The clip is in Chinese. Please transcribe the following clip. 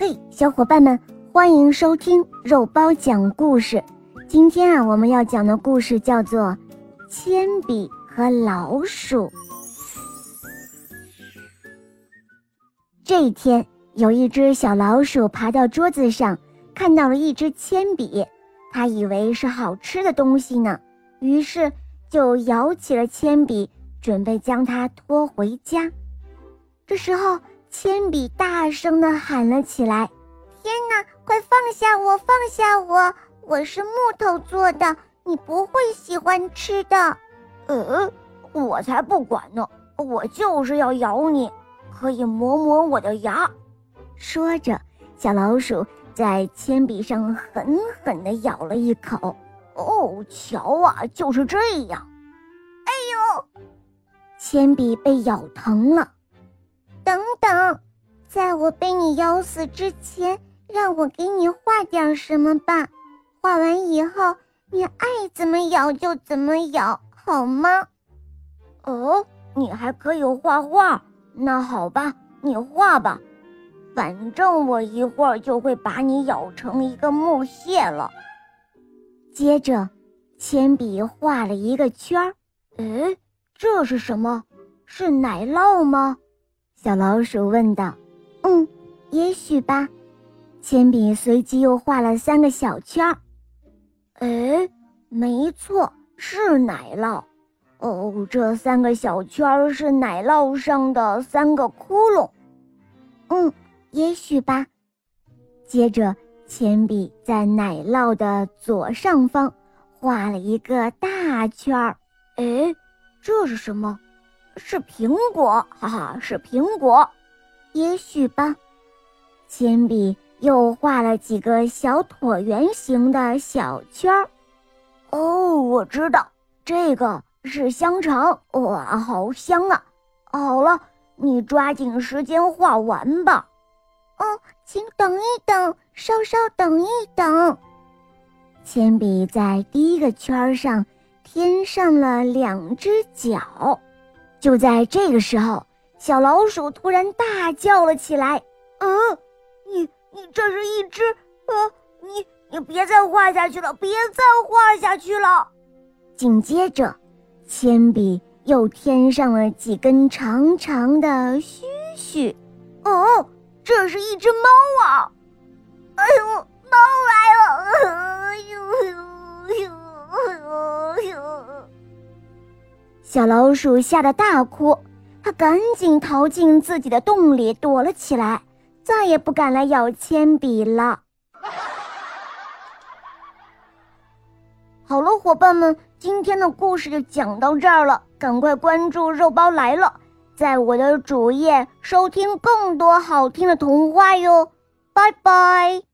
嘿，小伙伴们，欢迎收听肉包讲故事。今天啊，我们要讲的故事叫做《铅笔和老鼠》。这一天，有一只小老鼠爬到桌子上，看到了一支铅笔，它以为是好吃的东西呢，于是就摇起了铅笔，准备将它拖回家。这时候，铅笔大声地喊了起来：“天哪，快放下我！放下我！我是木头做的，你不会喜欢吃的。”“呃，我才不管呢！我就是要咬你，可以磨磨我的牙。”说着，小老鼠在铅笔上狠狠地咬了一口。哦，瞧啊，就是这样！哎呦，铅笔被咬疼了。等，在我被你咬死之前，让我给你画点什么吧。画完以后，你爱怎么咬就怎么咬，好吗？哦，你还可以画画，那好吧，你画吧。反正我一会儿就会把你咬成一个木屑了。接着，铅笔画了一个圈儿。诶，这是什么？是奶酪吗？小老鼠问道：“嗯，也许吧。”铅笔随即又画了三个小圈儿。哎，没错，是奶酪。哦，这三个小圈儿是奶酪上的三个窟窿。嗯，也许吧。接着，铅笔在奶酪的左上方画了一个大圈儿。哎，这是什么？是苹果，哈哈，是苹果，也许吧。铅笔又画了几个小椭圆形的小圈儿。哦，我知道，这个是香肠，哇，好香啊！好了，你抓紧时间画完吧。哦，请等一等，稍稍等一等。铅笔在第一个圈上添上了两只脚。就在这个时候，小老鼠突然大叫了起来：“嗯，你你这是一只……呃，你你别再画下去了，别再画下去了！”紧接着，铅笔又添上了几根长长的须须。哦，这是一只猫啊！哎呦，小老鼠吓得大哭，它赶紧逃进自己的洞里躲了起来，再也不敢来咬铅笔了。好了，伙伴们，今天的故事就讲到这儿了，赶快关注“肉包来了”，在我的主页收听更多好听的童话哟，拜拜。